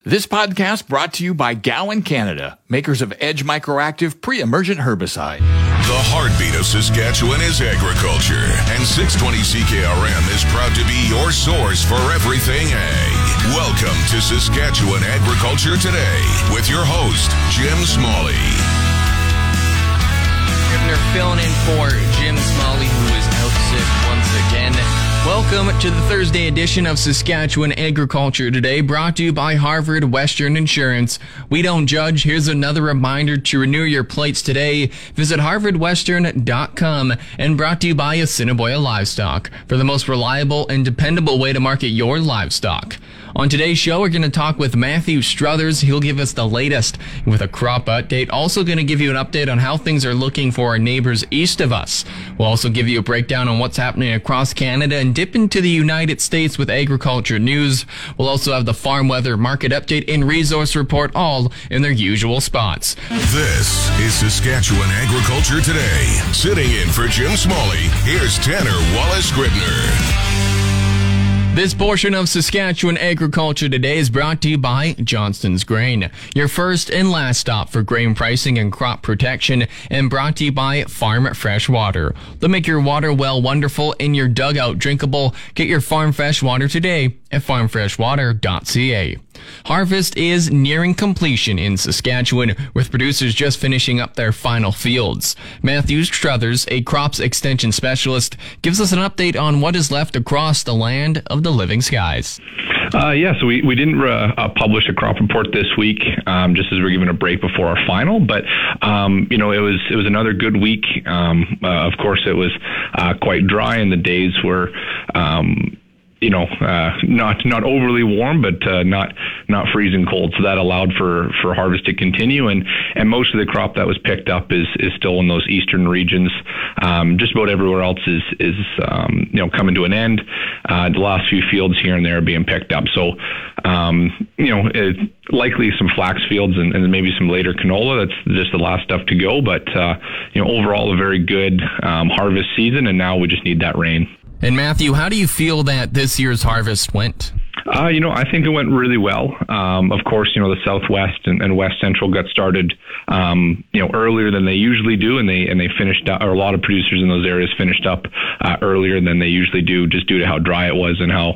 This podcast brought to you by Gowan Canada, makers of Edge Microactive pre-emergent herbicide. The heartbeat of Saskatchewan is agriculture, and 620 CKRM is proud to be your source for everything ag. Welcome to Saskatchewan Agriculture Today with your host, Jim Smalley. Scribner filling in for Jim Smalley, who is out sick once again. Welcome to the Thursday edition of Saskatchewan Agriculture Today, brought to you by Harvard Western Insurance. We don't judge. Here's another reminder to renew your plates today. Visit harvardwestern.com and brought to you by Assiniboia Livestock for the most reliable and dependable way to market your livestock. On today's show, we're going to talk with Matthew Struthers. He'll give us the latest with a crop update. Also going to give you an update on how things are looking for our neighbors east of us. We'll also give you a breakdown on what's happening across Canada and dip into the United States with agriculture news. We'll also have the farm weather market update and resource report all in their usual spots. This is Saskatchewan Agriculture Today. Sitting in for Jim Smalley, here's Tanner Wallace Scribner. This portion of Saskatchewan Agriculture Today is brought to you by Johnston's Grain, your first and last stop for grain pricing and crop protection, and brought to you by Farm Fresh Water. They'll make your water well wonderful and your dugout drinkable. Get your farm fresh water today at farmfreshwater.ca. Harvest is nearing completion in Saskatchewan, with producers just finishing up their final fields. Matthew Struthers, a crops extension specialist, gives us an update on what is left across the land of the living skies. Uh, yeah, so we, we didn't uh, uh, publish a crop report this week, um, just as we're giving a break before our final. But um, you know, it was it was another good week. Um, uh, of course, it was uh, quite dry, and the days were um, you know, uh, not not overly warm, but uh, not not freezing cold. So that allowed for for harvest to continue, and and most of the crop that was picked up is is still in those eastern regions. Um, just about everywhere else is is um, you know coming to an end. Uh, the last few fields here and there are being picked up. So um, you know, it, likely some flax fields and, and maybe some later canola. That's just the last stuff to go. But uh, you know, overall a very good um, harvest season, and now we just need that rain. And Matthew, how do you feel that this year's harvest went? Uh, you know, I think it went really well. Um, of course, you know the Southwest and, and West Central got started, um, you know, earlier than they usually do, and they and they finished, up, or a lot of producers in those areas finished up uh, earlier than they usually do, just due to how dry it was and how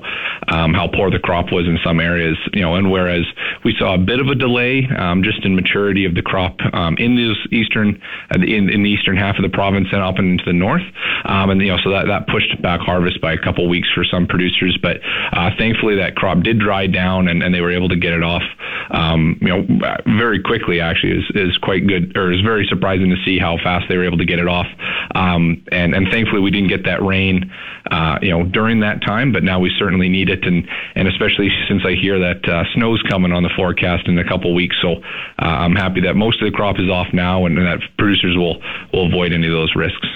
um, how poor the crop was in some areas. You know, and whereas we saw a bit of a delay um, just in maturity of the crop um, in the eastern uh, in, in the eastern half of the province and up into the north, um, and you know, so that that pushed back harvest by a couple weeks for some producers, but uh, thankfully that crop did dry down and, and they were able to get it off, um, you know, very quickly. Actually, is is quite good, or is very surprising to see how fast they were able to get it off. Um, and and thankfully we didn't get that rain, uh, you know, during that time. But now we certainly need it, and and especially since I hear that uh, snow's coming on the forecast in a couple weeks. So uh, I'm happy that most of the crop is off now, and, and that producers will will avoid any of those risks.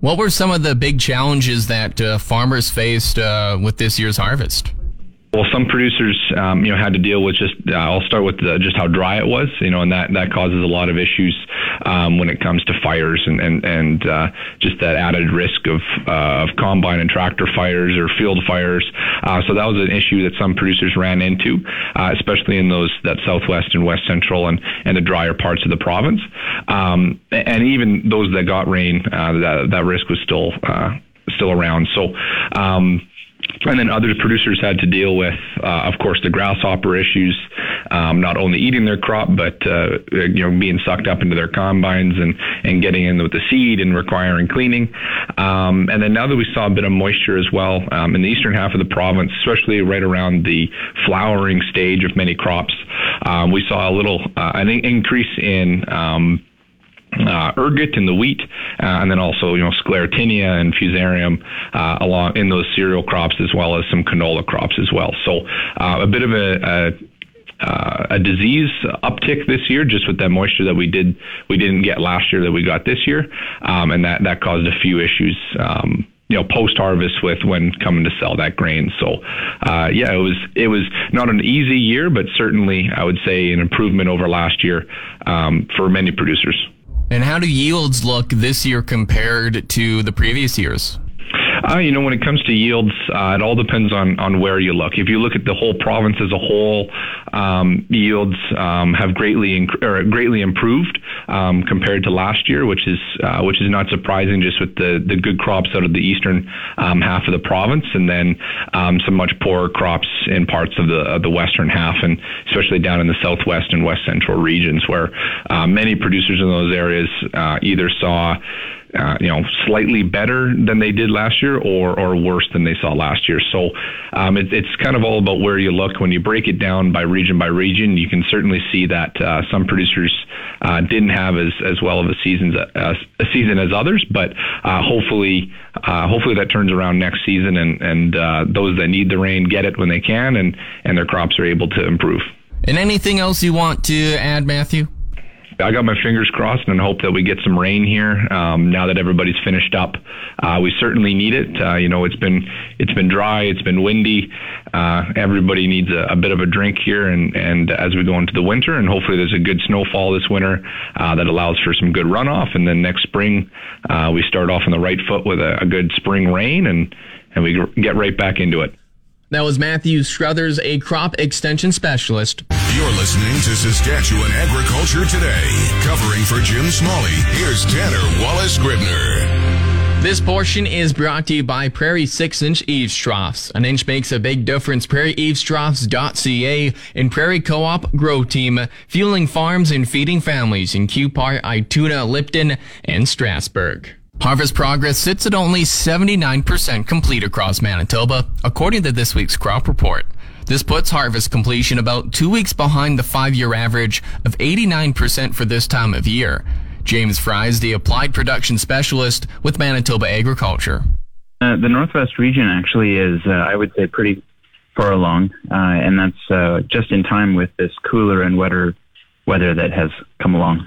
What were some of the big challenges that uh, farmers faced uh, with this year's harvest? Well, some producers, um, you know, had to deal with just. Uh, I'll start with the, just how dry it was, you know, and that that causes a lot of issues um, when it comes to fires and and and uh, just that added risk of uh, of combine and tractor fires or field fires. Uh, so that was an issue that some producers ran into, uh, especially in those that southwest and west central and and the drier parts of the province. Um, and even those that got rain, uh, that that risk was still still around. So. Um, and then other producers had to deal with, uh, of course, the grasshopper issues, um, not only eating their crop, but uh, you know being sucked up into their combines and and getting in with the seed and requiring cleaning. Um, and then now that we saw a bit of moisture as well um, in the eastern half of the province, especially right around the flowering stage of many crops, um, we saw a little uh, an increase in um, uh, ergot in the wheat, uh, and then also you know sclerotinia and fusarium uh, along in those cereal crops as well as some canola crops as well. So uh, a bit of a, a uh, a disease uptick this year, just with that moisture that we did we didn't get last year that we got this year, um, and that that caused a few issues. Um, you know, post harvest with when coming to sell that grain. So, uh, yeah, it was it was not an easy year, but certainly I would say an improvement over last year um, for many producers. And how do yields look this year compared to the previous years? Uh, you know, when it comes to yields, uh, it all depends on, on where you look. If you look at the whole province as a whole, um, yields um, have greatly inc- or greatly improved um, compared to last year, which is uh, which is not surprising, just with the, the good crops out of the eastern um, half of the province, and then um, some much poorer crops in parts of the of the western half, and especially down in the southwest and west central regions, where uh, many producers in those areas uh, either saw uh, you know, slightly better than they did last year or, or worse than they saw last year. So um, it, it's kind of all about where you look. When you break it down by region by region, you can certainly see that uh, some producers uh, didn't have as, as well of a season, uh, a season as others, but uh, hopefully uh, hopefully that turns around next season and, and uh, those that need the rain get it when they can and, and their crops are able to improve. And anything else you want to add, Matthew? I got my fingers crossed and hope that we get some rain here um, now that everybody's finished up. Uh, we certainly need it. Uh, you know, it's been it's been dry, it's been windy. Uh, everybody needs a, a, bit of a drink here, and and as we go into the winter, and hopefully there's a good snowfall this winter uh, that allows for some good runoff, and then next spring uh, we start off on the right foot with a, a good spring rain, and and we get right back into it. That was Matthew Struthers, a crop extension specialist. You're listening to Saskatchewan Agriculture Today. Covering for Jim Smalley, here's Tanner Wallace Scribner. This portion is brought to you by Prairie 6 inch eaves troughs. An inch makes a big difference. PrairieEavesTroughs.ca and Prairie Co op Grow Team, fueling farms and feeding families in Cupar, Ituna, Lipton, and Strasbourg. Harvest progress sits at only 79% complete across Manitoba, according to this week's crop report. This puts harvest completion about two weeks behind the five-year average of 89% for this time of year. James Fry is the applied production specialist with Manitoba Agriculture. Uh, the Northwest region actually is, uh, I would say, pretty far along, uh, and that's uh, just in time with this cooler and wetter weather that has come along.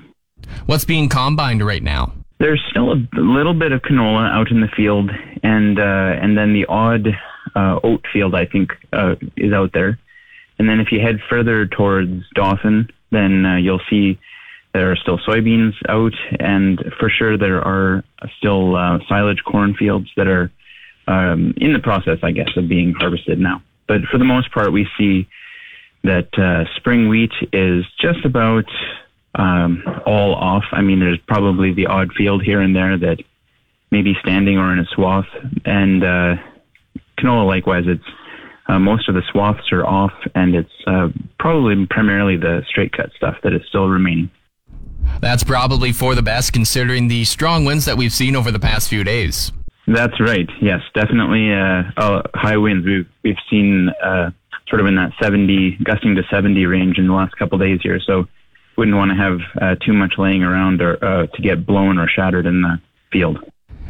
What's being combined right now? There's still a little bit of canola out in the field, and uh, and then the odd uh, oat field I think uh, is out there. And then if you head further towards Dawson, then uh, you'll see there are still soybeans out, and for sure there are still uh, silage cornfields that are um, in the process, I guess, of being harvested now. But for the most part, we see that uh, spring wheat is just about um, all off. I mean, there's probably the odd field here and there that may be standing or in a swath. And uh, canola, likewise, it's uh, most of the swaths are off, and it's uh, probably primarily the straight cut stuff that is still remaining. That's probably for the best, considering the strong winds that we've seen over the past few days. That's right. Yes, definitely uh, uh, high winds. We've we've seen uh, sort of in that 70, gusting to 70 range in the last couple days here. So wouldn't want to have uh, too much laying around or uh, to get blown or shattered in the field.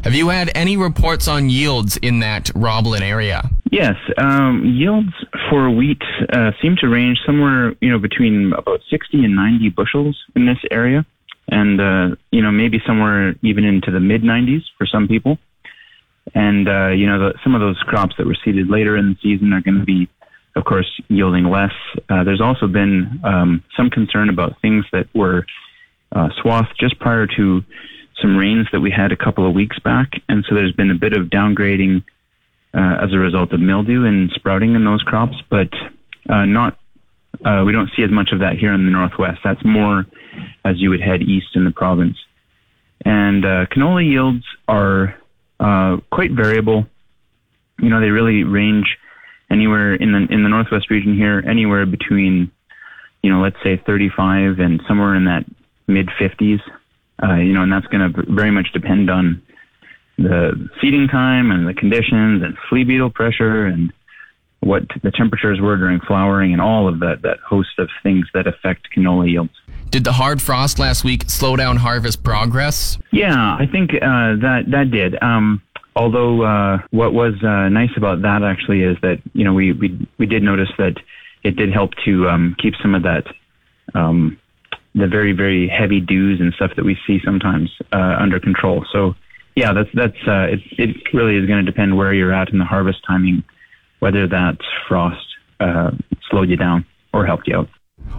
Have you had any reports on yields in that Roblin area? Yes, um, yields for wheat uh, seem to range somewhere, you know, between about 60 and 90 bushels in this area, and uh, you know maybe somewhere even into the mid 90s for some people. And uh, you know, the, some of those crops that were seeded later in the season are going to be of course, yielding less. Uh, there's also been um, some concern about things that were uh, swathed just prior to some rains that we had a couple of weeks back, and so there's been a bit of downgrading uh, as a result of mildew and sprouting in those crops, but uh, not. Uh, we don't see as much of that here in the northwest. That's more as you would head east in the province. And uh, canola yields are quite variable. You know, they really range anywhere in the in the northwest region here, anywhere between, you know, let's say 35 and somewhere in that mid 50s. Uh, you know, and that's going to very much depend on the seeding time and the conditions and flea beetle pressure and what the temperatures were during flowering and all of that that host of things that affect canola yields. Did the hard frost last week slow down harvest progress? Yeah, I think uh, that that did. Um, Although uh, what was uh, nice about that actually is that you know we we we did notice that it did help to um, keep some of that um, the very very heavy dews and stuff that we see sometimes uh, under control. So yeah, that's that's uh, it. It really is going to depend where you're at in the harvest timing, whether that frost uh, slowed you down or helped you out.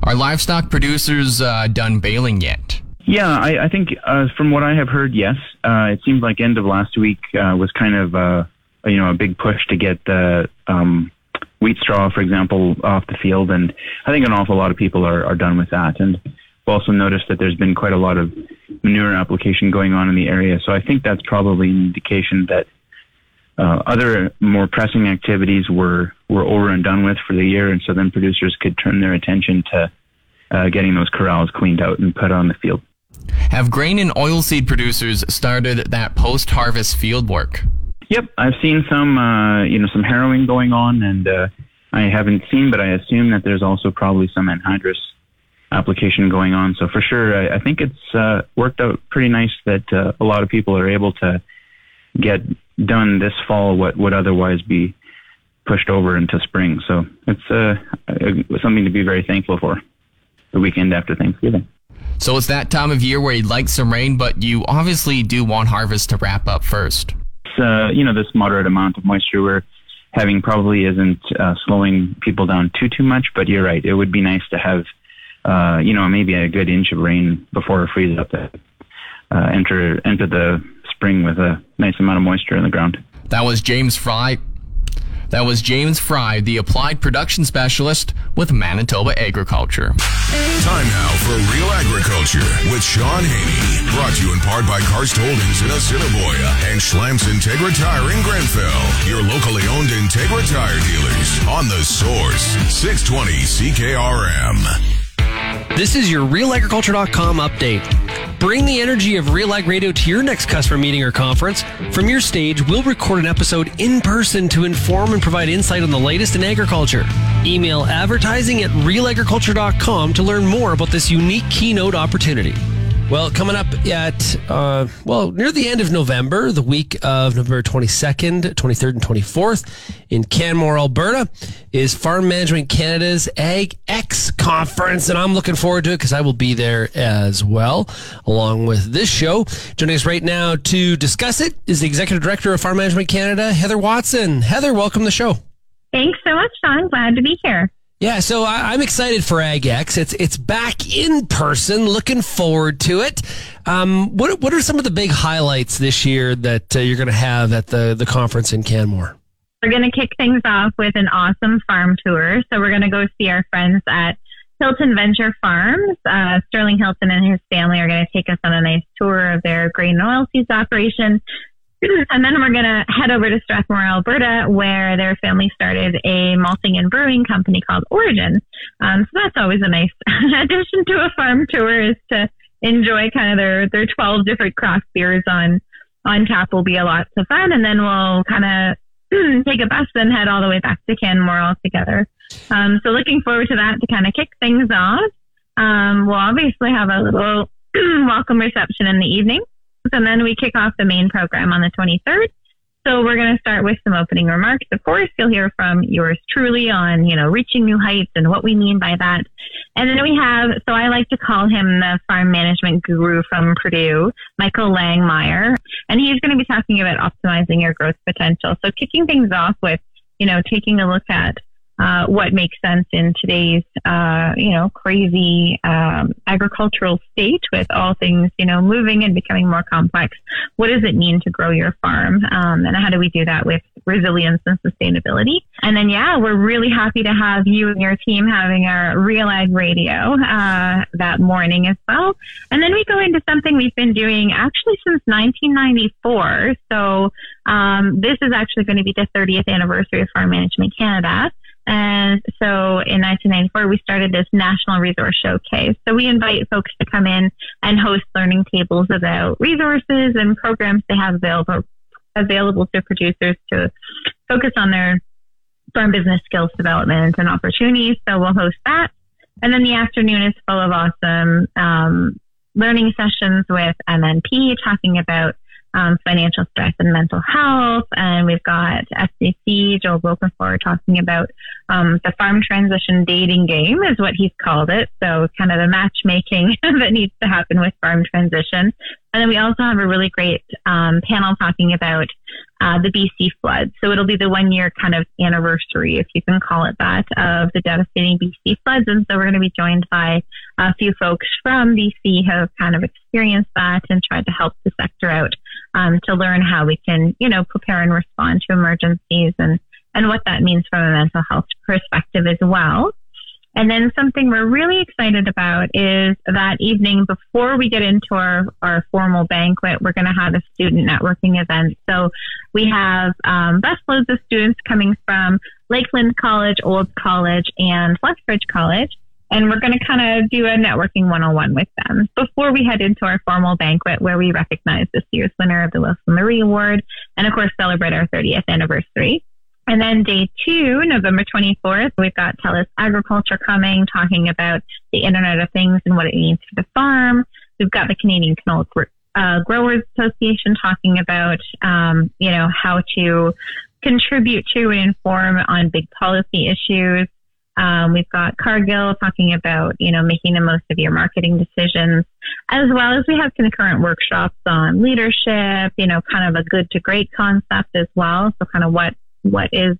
Are livestock producers uh, done baling yet? Yeah, I, I think uh, from what I have heard, yes. Uh, it seemed like end of last week uh, was kind of uh, you know a big push to get the um, wheat straw, for example, off the field, and I think an awful lot of people are, are done with that. And we've also noticed that there's been quite a lot of manure application going on in the area, so I think that's probably an indication that uh, other more pressing activities were were over and done with for the year, and so then producers could turn their attention to uh, getting those corrals cleaned out and put on the field. Have grain and oilseed producers started that post-harvest field work? Yep, I've seen some, uh, you know, some harrowing going on, and uh, I haven't seen, but I assume that there's also probably some anhydrous application going on. So for sure, I, I think it's uh, worked out pretty nice that uh, a lot of people are able to get done this fall what would otherwise be pushed over into spring. So it's uh, something to be very thankful for. The weekend after Thanksgiving. So it's that time of year where you'd like some rain, but you obviously do want harvest to wrap up first uh, you know, this moderate amount of moisture we're having probably isn't uh, slowing people down too too much. But you're right; it would be nice to have, uh, you know, maybe a good inch of rain before it freezes up to uh, enter enter the spring with a nice amount of moisture in the ground. That was James Fry, that was James Fry, the applied production specialist with Manitoba Agriculture. Time now for Real Agriculture with Shaun Haney. Brought to you in part by Karst Holdings in Assiniboia and Schlamps Integra Tire in Grenfell. Your locally owned Integra Tire dealers on the source 620 CKRM. This is your RealAgriculture.com update. Bring the energy of Real Ag Radio to your next customer meeting or conference. From your stage, we'll record an episode in person to inform and provide insight on the latest in agriculture. Email advertising at realagriculture.com to learn more about this unique keynote opportunity. Well, coming up at, uh, well, near the end of November, the week of November 22nd, 23rd, and 24th in Canmore, Alberta, is Farm Management Canada's Ag X conference. And I'm looking forward to it because I will be there as well, along with this show. Joining us right now to discuss it is the Executive Director of Farm Management Canada, Heather Watson. Heather, welcome to the show. Thanks so much, Shaun. Glad to be here. Yeah, so I, am excited for AgX. It's it's back in person. Looking forward to it. Um, what what are some of the big highlights this year that uh, you're going to have at the the conference in Canmore? We're going to kick things off with an awesome farm tour. So we're going to go see our friends at Hilton Venture Farms. Uh, Sterling Hilton and his family are going to take us on a nice tour of their grain and oilseeds operation and then we're going to head over to Strathmore, Alberta, where their family started a malting and brewing company called Origin. Um, so that's always a nice addition to a farm tour is to enjoy kind of their, their 12 different craft beers on, on tap will be a lot of fun. And then we'll kind of take a bus and head all the way back to Canmore all together. Um, so looking forward to that to kind of kick things off. Um, we'll obviously have a little welcome reception in the evening and then we kick off the main program on the 23rd. So we're going to start with some opening remarks. Of course, you'll hear from yours truly on, you know, reaching new heights and what we mean by that. And then we have, so I like to call him the farm management guru from Purdue, Michael Langemeier, and he's going to be talking about optimizing your growth potential. So kicking things off with, you know, taking a look at uh, what makes sense in today's, uh, you know, crazy um, agricultural state with all things, you know, moving and becoming more complex. What does it mean to grow your farm? Um, and how do we do that with resilience and sustainability? And then, yeah, we're really happy to have you and your team having our Real Ag Radio uh, that morning as well. And then we go into something we've been doing actually since 1994. So um, this is actually going to be the 30th anniversary of Farm Management Canada. And so in 1994, we started this national resource showcase. So we invite folks to come in and host learning tables about resources and programs they have available, available to producers to focus on their farm business skills development and opportunities. So we'll host that. And then the afternoon is full of awesome um, learning sessions with MNP talking about um, financial stress and mental health. And we've got FCC, Joel Wilkenfor, talking about um, the farm transition dating game, is what he's called it. So, kind of the matchmaking that needs to happen with farm transition. And then we also have a really great um, panel talking about uh, the BC flood. So it'll be the one year kind of anniversary, if you can call it that, of the devastating BC floods. And so we're going to be joined by a few folks from BC who have kind of experienced that and tried to help the sector out um, to learn how we can, you know, prepare and respond to emergencies and, and what that means from a mental health perspective as well. And then something we're really excited about is that evening before we get into our, our formal banquet, we're going to have a student networking event. So we have um, busloads of students coming from Lakeland College, Olds College, and Lethbridge College. And we're going to kind of do a networking one-on-one with them before we head into our formal banquet where we recognize this year's winner of the Wilson Loree Award and of course celebrate our 30th anniversary. And then day two, November 24th, we've got TELUS Agriculture coming, talking about the Internet of Things and what it means for the farm. We've got the Canadian Canola uh, Growers Association talking about, um, you know, how to contribute to and inform on big policy issues. Um, we've got Cargill talking about, you know, making the most of your marketing decisions, as well as we have concurrent workshops on leadership, you know, kind of a good to great concept as well. So kind of what what is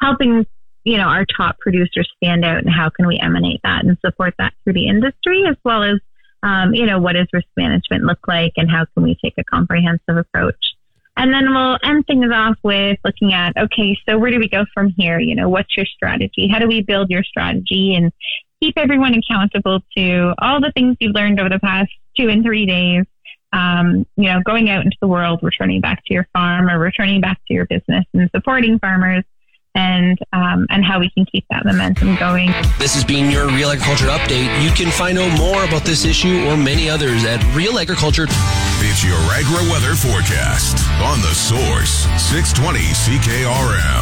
helping you know our top producers stand out and how can we emanate that and support that through the industry as well as um, you know what does risk management look like and how can we take a comprehensive approach and then we'll end things off with looking at okay so where do we go from here? You know what's your strategy? How do we build your strategy and keep everyone accountable to all the things you've learned over the past two and three days? Um, you know, going out into the world, returning back to your farm or returning back to your business and supporting farmers and um, and how we can keep that momentum going. This has been your Real Agriculture Update. You can find out more about this issue or many others at Real Agriculture. It's your agri weather forecast on the Source 620 CKRM.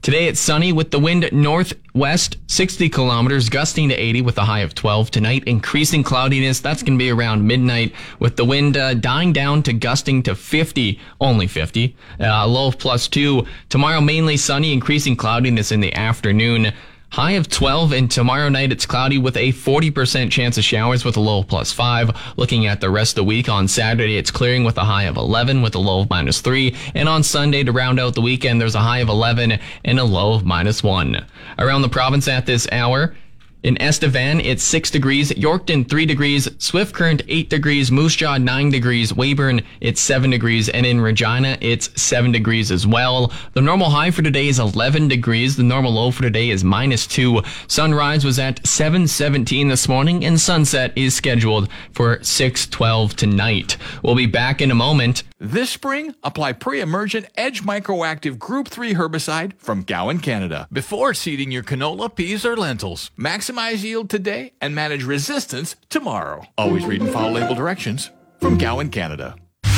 Today it's sunny with the wind northwest 60 kilometers, gusting to 80 with a high of 12. Tonight, increasing cloudiness. That's going to be around midnight with the wind uh, dying down to gusting to 50, only 50. Uh, low of plus 2. Tomorrow, mainly sunny, increasing cloudiness in the afternoon. High of 12, and tomorrow night it's cloudy with a 40% chance of showers with a low of plus 5. Looking at the rest of the week, on Saturday it's clearing with a high of 11 with a low of minus 3. And on Sunday to round out the weekend, there's a high of 11 and a low of minus 1. Around the province at this hour, in Estevan, it's 6 degrees. Yorkton, 3 degrees. Swift Current, 8 degrees. Moose Jaw, 9 degrees. Weyburn, it's 7 degrees. And in Regina, it's 7 degrees as well. The normal high for today is 11 degrees. The normal low for today is minus 2. Sunrise was at 7.17 this morning, and sunset is scheduled for 6.12 tonight. We'll be back in a moment. This spring, apply pre-emergent Edge Microactive Group 3 herbicide from Gowan, Canada, before seeding your canola, peas, or lentils. Maximize yield today and manage resistance tomorrow. Always read and follow label directions from Gowan, Canada.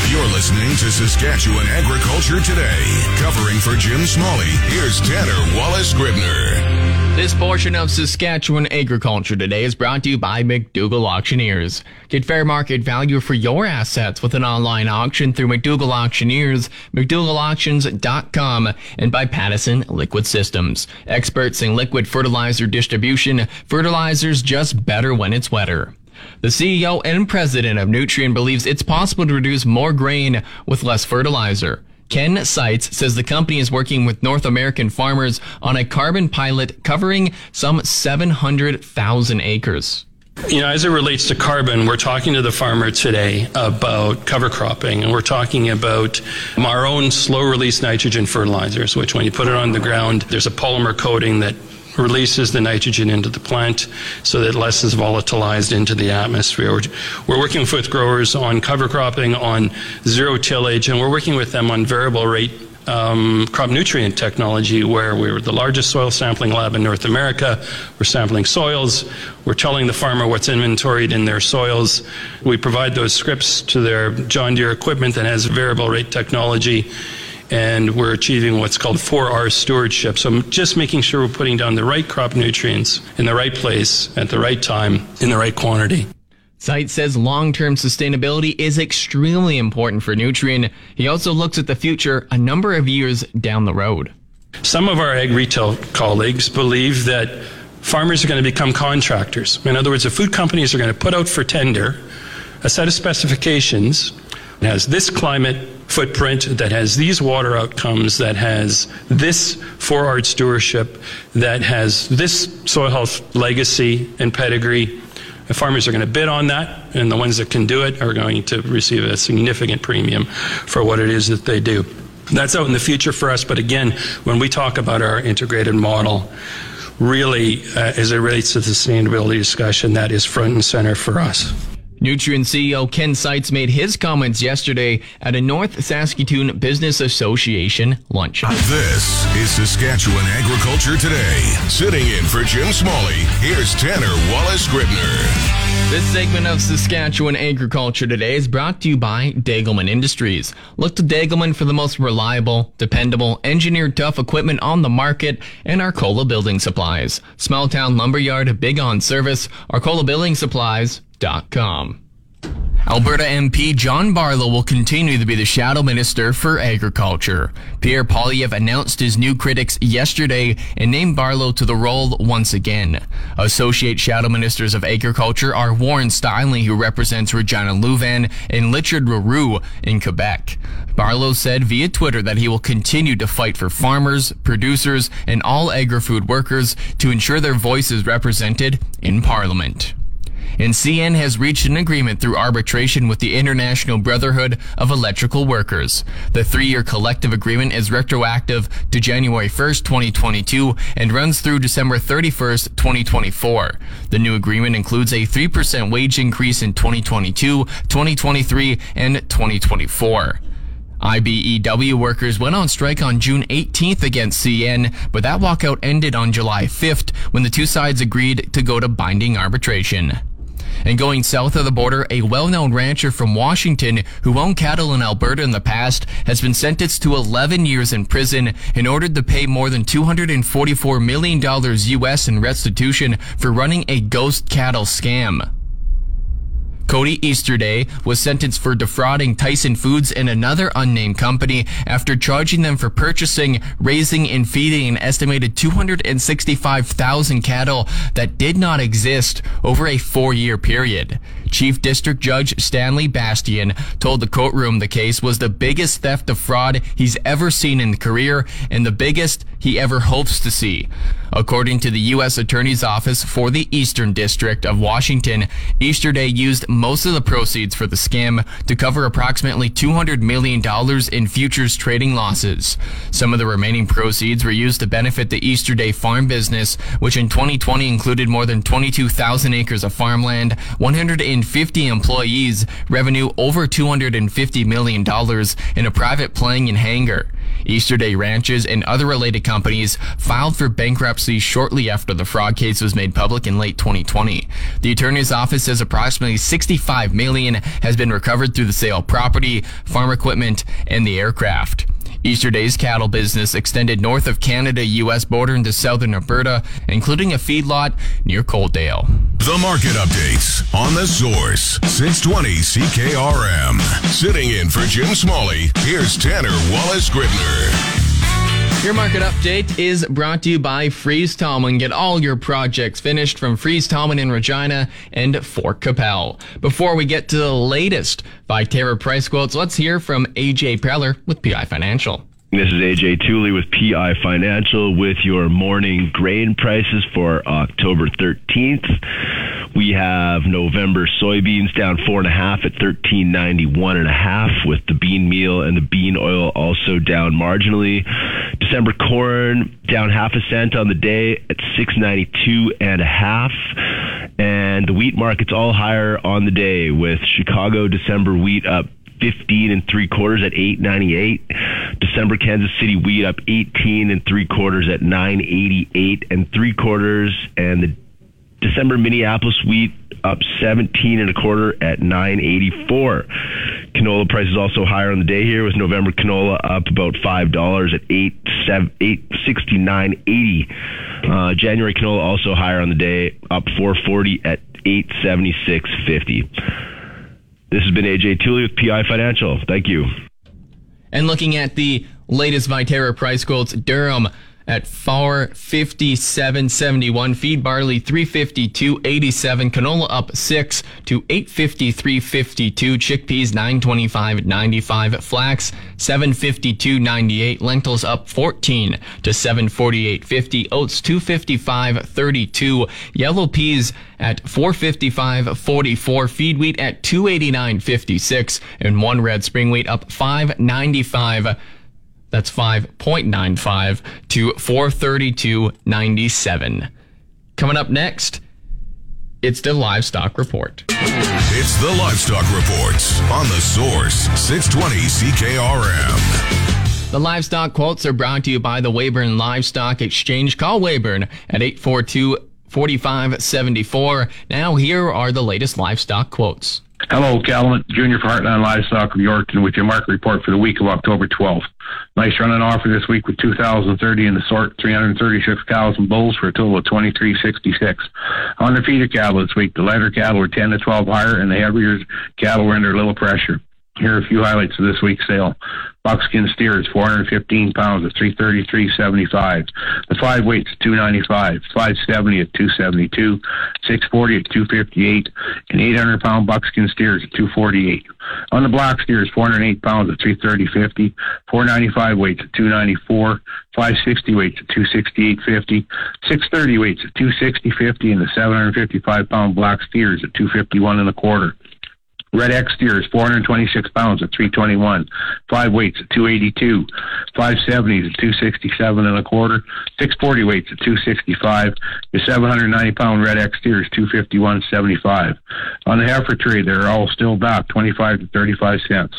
You're listening to Saskatchewan Agriculture Today. Covering for Jim Smalley, here's Tanner Wallace Scribner. This portion of Saskatchewan Agriculture Today is brought to you by McDougall Auctioneers. Get fair market value for your assets with an online auction through McDougall Auctioneers, McDougallAuctions.com, and by Pattison Liquid Systems. Experts in liquid fertilizer distribution, fertilizers just better when it's wetter. The CEO and president of Nutrien believes it's possible to produce more grain with less fertilizer. Ken Seitz says the company is working with North American farmers on a carbon pilot covering some 700,000 acres. You know, as it relates to carbon, we're talking to the farmer today about cover cropping, and we're talking about our own slow release nitrogen fertilizers, which when you put it on the ground, there's a polymer coating that releases the nitrogen into the plant so that less is volatilized into the atmosphere. We're, working with growers on cover cropping, on zero tillage, and we're working with them on variable rate um, crop nutrient technology, where we're the largest soil sampling lab in North America. We're sampling soils. We're telling the farmer what's inventoried in their soils. We provide those scripts to their John Deere equipment that has variable rate technology. And we're achieving what's called 4R stewardship. So, just making sure we're putting down the right crop nutrients in the right place at the right time in the right quantity. Seitz says long term sustainability is extremely important for Nutrien. He also looks at the future a number of years down the road. Some of our ag retail colleagues believe that farmers are going to become contractors. In other words, the food companies are going to put out for tender a set of specifications that has this climate footprint, that has these water outcomes, that has this 4R stewardship, that has this soil health legacy and pedigree the farmers are going to bid on that, and the ones that can do it are going to receive a significant premium for what it is that they do. That's out in the future for us, but again, when we talk about our integrated model, really, uh, as it relates to the sustainability discussion, that is front and center for us. Nutrien CEO Ken Seitz made his comments yesterday at a North Saskatoon Business Association lunch. This is Saskatchewan Agriculture Today. Sitting in for Jim Smalley, here's Tanner Wallace Scribner. This segment of Saskatchewan Agriculture Today is brought to you by Degelman Industries. Look to Degelman for the most reliable, dependable, engineered tough equipment on the market and Arcola Building Supplies. Small Town Lumberyard, big on service, Arcola Building Supplies, Alberta MP John Barlow will continue to be the Shadow Minister for Agriculture. Pierre Poilievre announced his new critics yesterday and named Barlow to the role once again. Associate Shadow Ministers of Agriculture are Warren Steinley, who represents Regina Lewvan, and Richard Lehoux in Quebec. Barlow said via Twitter that he will continue to fight for farmers, producers, and all agri-food workers to ensure their voice is represented in Parliament and CN has reached an agreement through arbitration with the International Brotherhood of Electrical Workers. The three-year collective agreement is retroactive to January 1st, 2022 and runs through December 31st, 2024. The new agreement includes a 3% wage increase in 2022, 2023, and 2024. IBEW workers went on strike on June 18th against CN, but that walkout ended on July 5th when the two sides agreed to go to binding arbitration. And going south of the border, a well-known rancher from Washington who owned cattle in Alberta in the past has been sentenced to 11 years in prison and ordered to pay more than $244 million US in restitution for running a ghost cattle scam. Cody Easterday was sentenced for defrauding Tyson Foods and another unnamed company after charging them for purchasing, raising, and feeding an estimated 265,000 cattle that did not exist over a four year period. Chief District Judge Stanley Bastian told the courtroom the case was the biggest theft of fraud he's ever seen in the career and the biggest he ever hopes to see. According to the U.S. Attorney's Office for the Eastern District of Washington, Easterday used most of the proceeds for the scam to cover approximately $200 million in futures trading losses. Some of the remaining proceeds were used to benefit the Easterday farm business, which in 2020 included more than 22,000 acres of farmland, 150 employees, revenue over $250 million, and a private playing and hangar. Easterday Ranches and other related companies filed for bankruptcy shortly after the fraud case was made public in late 2020. The attorney's office says approximately 65 million has been recovered through the sale of property, farm equipment, and the aircraft. Easterday's cattle business extended north of Canada-U.S. border into southern Alberta, including a feedlot near Coaldale. The market updates on the source 620 CKRM. Sitting in for Jim Smalley, here's Tanner Wallace Scribner. Your market update is brought to you by Fries Tallman. Get all your projects finished from Fries Tallman in Regina and Fort Qu'Appelle. Before we get to the latest Viterra price quotes, let's hear from AJ Preller with PI Financial. This is AJ Tooley with PI Financial with your morning grain prices for October 13th. We have November soybeans down four and a half at 1391 and a half with the bean meal and the bean oil also down marginally. December corn down half a cent on the day at 692 and a half. And the wheat market's all higher on the day with Chicago December wheat up 15 and three quarters at 898. December Kansas City wheat up 18 and three quarters at 988 and three quarters. And the December Minneapolis wheat up 17 and a quarter at 984. Canola prices also higher on the day here with November canola up about five dollars at eight seven eight sixty nine eighty. Uh, January canola also higher on the day, up 440 at 876.50. This has been AJ Tooley with PI Financial. Thank you. And looking at the latest Viterra price quotes, Durum at 457.71. Feed barley 352.87. Canola up 6 to 853.52. Chickpeas 925.95. Flax 752.98. Lentils up 14 to 748.50. Oats 255.32. Yellow peas at 455.44. Feed wheat at 289.56. And one red spring wheat up 595. That's 5.95 to 432.97. Coming up next, it's the livestock report. It's the livestock reports on the source 620 CKRM. The livestock quotes are brought to you by the Weyburn Livestock Exchange. Call Weyburn at 842 4574. Now, here are the latest livestock quotes. Hello, Calumet, Junior for Heartland Livestock of Yorkton with your market report for the week of October 12th. Nice running offer this week with 2,030 in the sort, 336 cows and bulls for a total of 2366. On the feeder cattle this week, the lighter cattle were 10 to 12 higher and the heavier cattle were under a little pressure. Here are a few highlights of this week's sale. Buckskin steers, 415 pounds at 333.75. The five weights, 295. 570 at 272. 640 at 258. And 800 pound buckskin steers at 248. On the black steers, 408 pounds at 330.50. 495 weights at 294. 560 weights at 268.50. 630 weights at 260.50. And the 755 pound black steers at 251 and a quarter. Red X steers, 426 pounds at 321. Five weights at 282. 570s at 267 and a quarter. 640 weights at 265. Your 790 pound Red X steers, 251.75. On the heifer trade, they're all still back, 25 to 35 cents.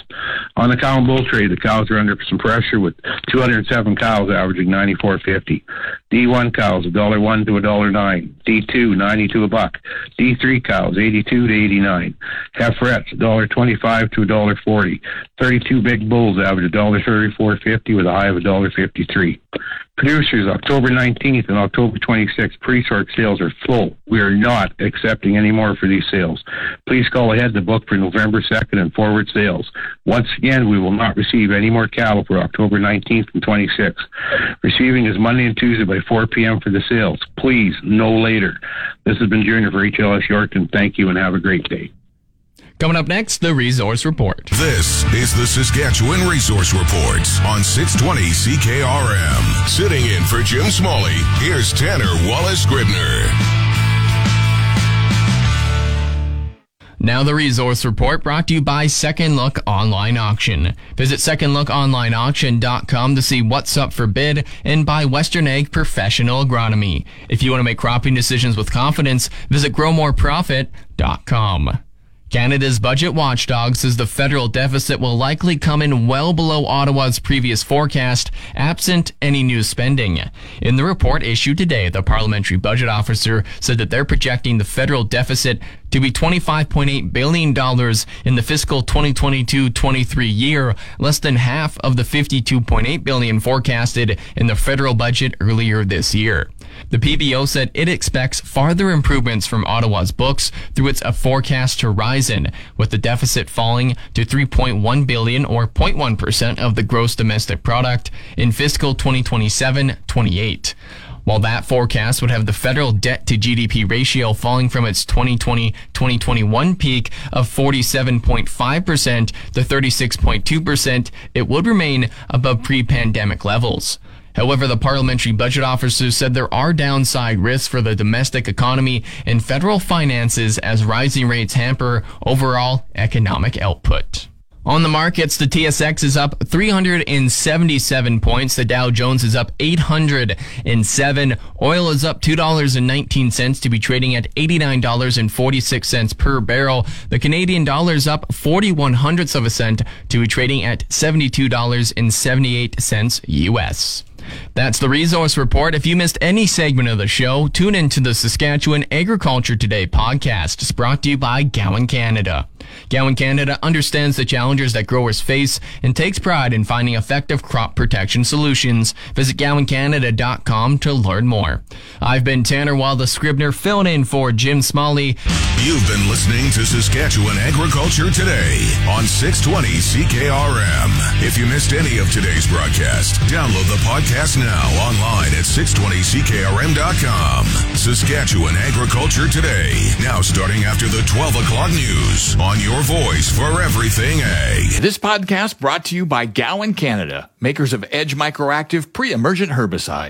On the cow and bull trade, the cows are under some pressure with 207 cows averaging 94.50. D1 cows, a dollar one to a dollar nine. D2, 90 to a buck. D3 cows, 82 to 89. Heiferette a dollar twenty-five to a dollar forty. Thirty-two big bulls average a dollar thirty-four fifty with a high of a dollar fifty-three. Producers, October 19th and October 26th, pre-sort sales are full. We are not accepting any more for these sales. Please call ahead to book for November 2nd and forward sales. Once again, we will not receive any more cattle for October 19th and 26th. Receiving is Monday and Tuesday by 4 p.m. for the sales. Please, no later. This has been Junior for HLS Yorkton. Thank you and have a great day. Coming up next, the Resource Report. This is the Saskatchewan Resource Report on 620 CKRM. Sitting in for Jim Smalley, here's Tanner Wallace Scribner. Now the resource report brought to you by Second Look Online Auction. Visit secondlookonlineauction.com to see what's up for bid and buy Western Ag Professional Agronomy. If you want to make cropping decisions with confidence, visit growmoreprofit.com. Canada's budget watchdog says the federal deficit will likely come in well below Ottawa's previous forecast, absent any new spending. In the report issued today, the parliamentary budget officer said that they're projecting the federal deficit to be $25.8 billion in the fiscal 2022-23 year, less than half of the 52.8 billion forecasted in the federal budget earlier this year. The PBO said it expects farther improvements from Ottawa's books through its forecast horizon, with the deficit falling to 3.1 billion or 0.1% of the gross domestic product in fiscal 2027-28. While that forecast would have the federal debt to GDP ratio falling from its 2020-2021 peak of 47.5% to 36.2%, it would remain above pre-pandemic levels. However, the parliamentary budget officer said there are downside risks for the domestic economy and federal finances as rising rates hamper overall economic output. On the markets, the TSX is up 377 points. The Dow Jones is up 807. Oil is up $2.19 to be trading at $89.46 per barrel. The Canadian dollar is up 41 hundredths of a cent to be trading at $72.78 US. That's the Resource Report. If you missed any segment of the show, tune in to the Saskatchewan Agriculture Today podcast. It's brought to you by Gowan Canada. Gowan Canada understands the challenges that growers face and takes pride in finding effective crop protection solutions. Visit GowanCanada.com to learn more. I've been Tanner Wallace Scribner filling in for Jim Smalley. You've been listening to Saskatchewan Agriculture Today on 620 CKRM. If you missed any of today's broadcast, download the podcast now online at 620CKRM.com. Saskatchewan Agriculture Today, now starting after the 12 o'clock news on your voice for everything ag. This podcast brought to you by Gowan Canada, makers of Edge Microactive pre-emergent herbicide.